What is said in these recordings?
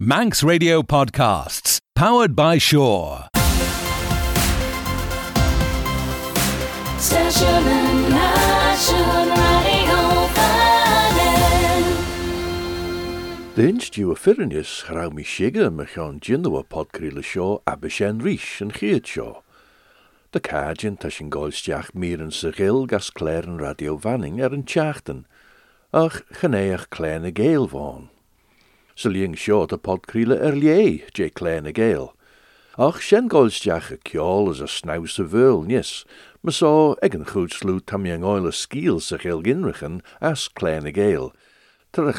Manx Radio Podcasts, powered by Shore. And. De a firinius rá mi siige me gan jinú a podcríle seo abbe an ríis an chiad seo. De cájin tá sin gáilsteach míran sa gil gas an radio vanning ar an teachtan, ach chanéach léin a géal bháin. Líon seo a podcríle ar lé dé léin a géal. Ach sin gáilsteach a ceol as a snaus a sá ag an chuúd slú tam gáile scíal sa gil ginrichen as léin a tar a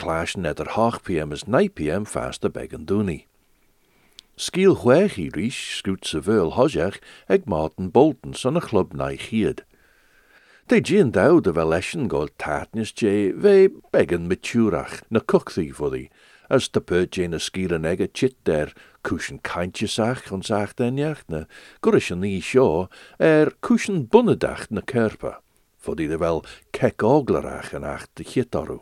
ar 8 pm is 9 pm fast a dúni. Skiel chweich i rís scoot bhil hoiseach ag Martin Bolton son a club na chiad. Dé gin daw de bheit leisen gáil tátnis dé bvé began mitúrach na cuchtaí fudí, as de dé na scíl an ige chit der cúsin kaintjesach an saach denneach na goris an ní seo er cúsin bunnedach na kerpa, fudí de bhil kek áglarach an ach de chitarú.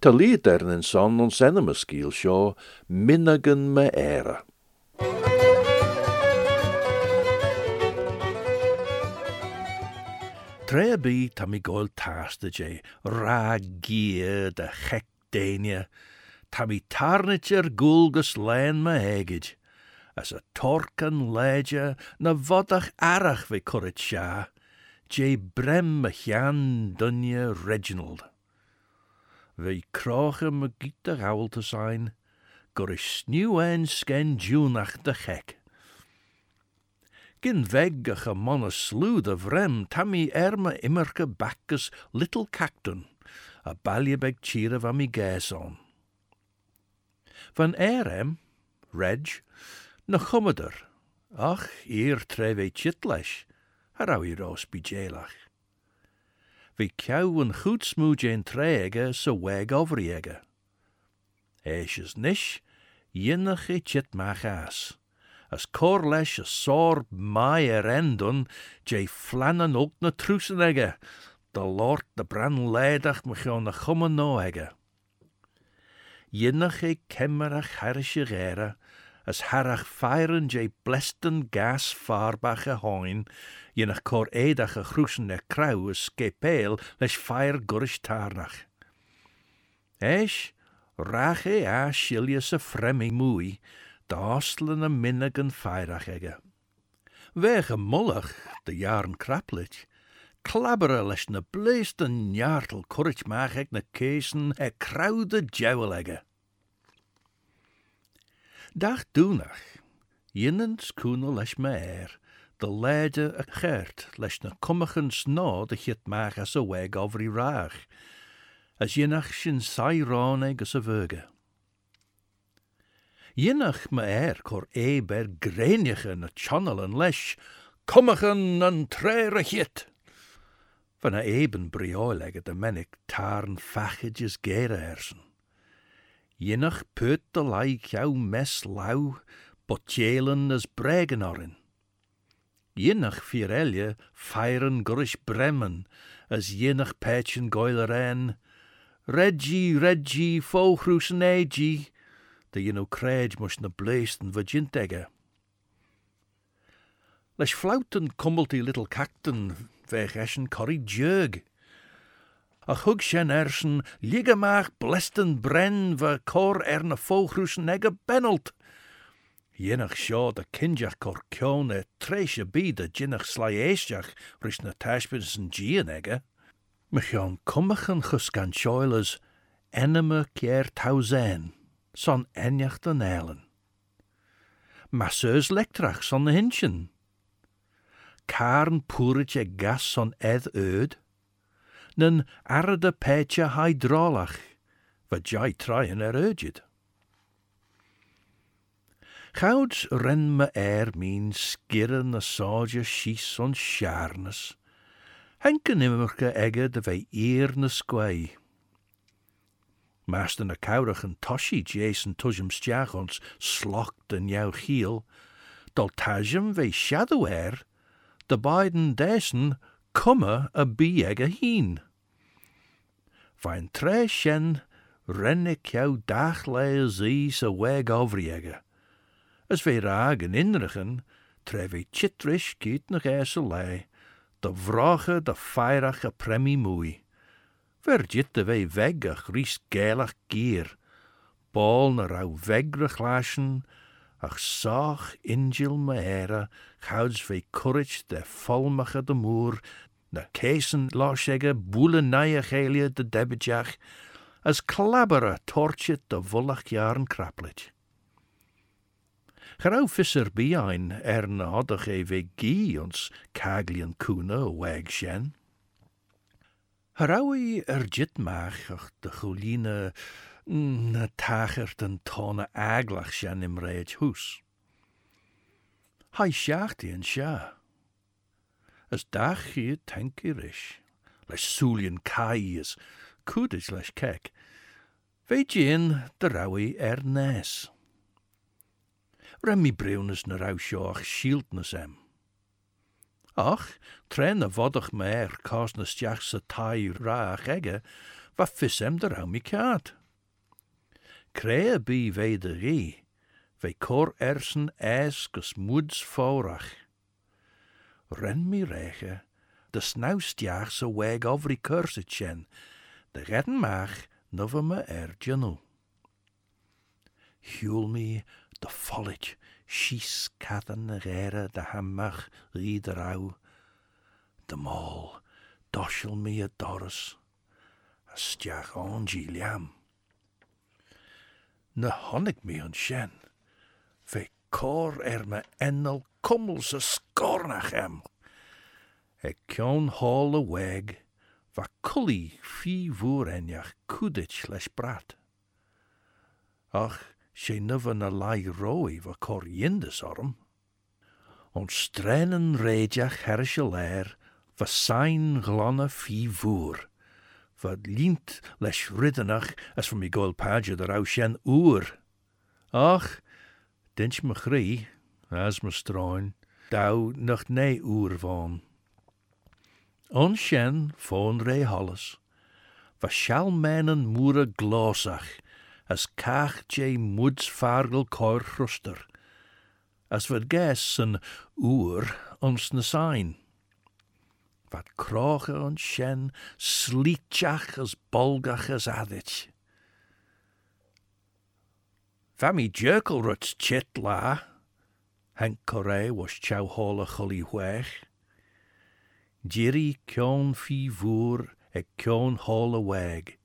Tá líad ar an son senama scíl seo minagan me éire. Tre bí tá mi gáil tásta dé rá giad a chec déine, Tá mi tarnitir gúlgus lein héigeid, as a torcan léide na vodach arach vi curit se, dé brem me chean dunne Reginald. Crocha me gita gail te sein, gur is sniuw ein sken dúnach de chek. Gin weg a slúd a vrem tammy erme immerke bakkes little cacton, a baljebeg gais on. Van erem, reg, na ach, hier tref ei chit leis, har au i ros bi jelach. Bhí cew tréige sa weg ofriige. Éis is nis, dhénach é chit meach as. As a sór mai ar endun, dé flanan ook na aige, de lord bran leidach me gan na chumman nó aige. É kemmerach harische gére, as harach feiren dé bleston gas farbach a háin, dhénach cór éadach a crau is scépéil leis feir goris tárnach. Éis, rach é a siilje sa fremi na minnegan feirach a mullach de jaren kraplit, klabbere leis na bleesten jaartel kurrit maach ag na késen e kraude jewel aige. Dag dúnach, jinnens koene leis me de leide a chert leis na cummachan sná de chit maach as a weg i raach, as jinnach sin sairán agus a bhuge. Jinnach me air cor é ber gréinige na channel an an. Van a eben brioilegge de mennig tarn fachiges gére ersen. Jinnach put de lei jou mes botjelen as bregen orin. Jinnach firelje feiren gurish bremmen, as jinnach pechen goiler en. Reggie, Reggie, fóchrúsen égi, de jinno kréid mus na bleesten vagintege. Leis flauten little cacten, weg eschen corrie jug. A hug sjen ersen, blesten bren, va cor er na fóchrúsen ege bennelt. Jinnach seo de kinjach cor cion e treisje bí de jinnach slaéisteach ris na taispins an gian ege. Me gaan kummachan keer tausen, son enjach den eilen. Masseus lektrach na hinchen. carn pwrch e gas on edd yd, nyn arda pecha hydrolach, fy jai traen er yrgyd. Chawds ren my er mi'n sgyrn y sodja sys on siarnas, henken immerke egger de na eerne squay. Master na cowrach and toshi jason tujum stjachons slocked and yau heel, dol tajum vei shadow air, de beiden desen komme a bi egge heen. Vain tre shen ren ik jou dagleien zie ze weg overjegen. Als wij ragen inrigen, tref ik chitrisch giet nog lei, de vragen de feirige premie moei. Verjitten wij weg ach ries geilig gier, bal naar glaschen, ach zaag ingel me ere, houds wij courage de volmige de moer, de keesen losjegge boele nije gelie de debbejach, als klabbere tortje de vollig jaren krapplet. Gerau visser bijeen er na haddig even gie ons kaglian koene weg sjen. Heraui er jit maag ach de choline na tachert en tone aglach sjen im reet hus. Hij sjacht die en sja. As dach je tankerish. Les sulien kai is kudish les kek. Weet je in de raui er nes. Remi breunes na rau sjoach shieltnes hem. Ach, trenne vodach meer kos na stjach sa tai raach egge, va vis hem de rau mi kaat. Krea bi ve de kor ersen gus moeds forach. Ren mi rege, de snau stjach sa weg ovri kursetjen, de redden maag me er genul. Huel mi de follet, schies kathen rere de hammach riederau, de mol, doshel mi a doris, a stjach ongi liam. Na honnig mi an sjen, ve kor er me ennel kummels a skornach hem. Ik kjon hol a weg, va kully fi voer enjach kudich les brat. Ach, sé nuva na lai roi va kor jindes orm. On strenen reidjach herrische leer, va fi. Va lient les riddenach as van mi goil padje der au sjen oer. Ach, dins me as me stroin, dau nog nee oer van. On sjen von re halles, va shall menen moere glosach, as kach je moeds fargel kor ruster, as wat ges een ons na sein. Wat kroche on sjen slietjach as bolgach as adich. Fami jerkelruts chit la, Hank Corre was chow holle chully wech. Jerry kjon fi voer kjon holle weg.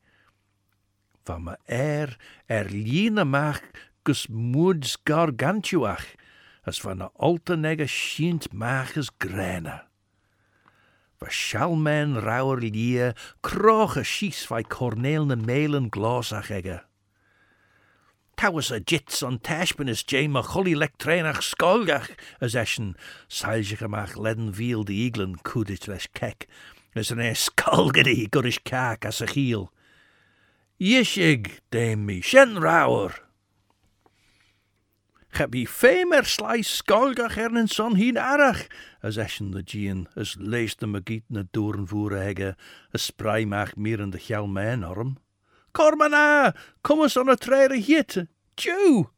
Van me er er liene mach gus moods gargantuach, as van a alte nege schient maches grene. Va shall men rauwer lie, kroche schies vai cornelne melen glosach egge. Tawas a jits on tashpen is jay ma chully lek trainach skolgach, as eschen seilsich amach ledden viel de eaglen kudit les kek, as an e skolgadi gurish kak as a heel. Yishig, dame me, shen rauwer. Ge bi femer slai skolgach er en son hien arach, as eschen de gien, as leest de magiet na doorn voeren hegge, as sprei macht meer in de gjal mijn arm. Kom na, kom eens aan het trere hit. Tjoe!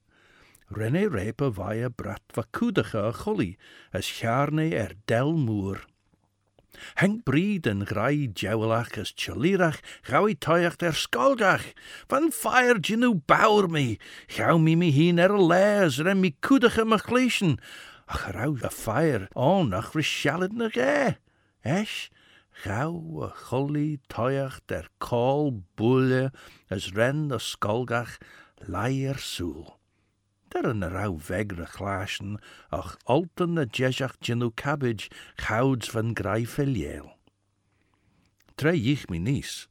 René repe vaia brat va a chully, as charne er del moer. Henk bried en grei jowelach as chalirach, gaui toiach er skolgach, van fire ginu bauer me, gauw mi mi hien er lees, ren mi me gleesen, ach rauw a fire, on ach rishalid na ge, esch, gauw a chully toiach der kol bulle, as ren a skolgach, leier soel. Der een rauw vegre glaasjen, ach alten a jezach ginu cabbage, gouds van grijfeliel. Tre ich mi nies,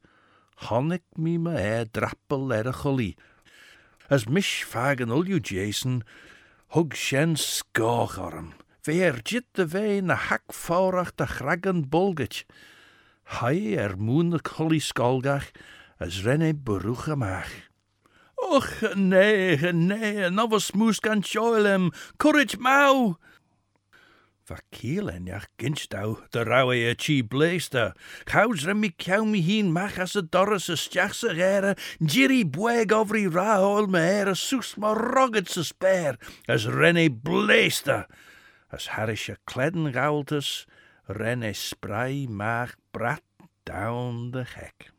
honnik mi me e drappel er a chully. As mish fagen ulju Jason, hug shen skoch orm, jit de vee na hak faurach de gragen bolget. Hai er moen de chully skolgach, as renne maach. Och, nee, nee, moes kan schoilem, courage mau. Verkeelenjach ginstau, de rauwe e chi blaster. Chaus rem mi ciaw mi hin mach as y doris y stiach sy gera, jiri bweg ofri ra oel me a sus ma roged sy sper, as renne blaster. As harish a kledden gaultus, renne spray mach brat down the hek.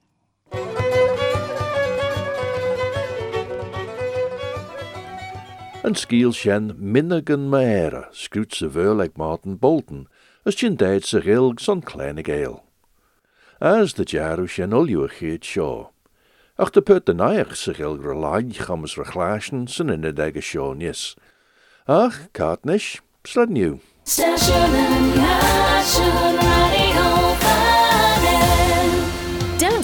En skiel sjen minnigen maera, skruut ze veul like Martin Bolton, as chin deed ze gilg son kleine geel. As de jaru sjen olju geet shaw. Ach de put de naich ze gilg relaag gammers rechlaschen sen in de degge shaw nis. Ach, new. Station and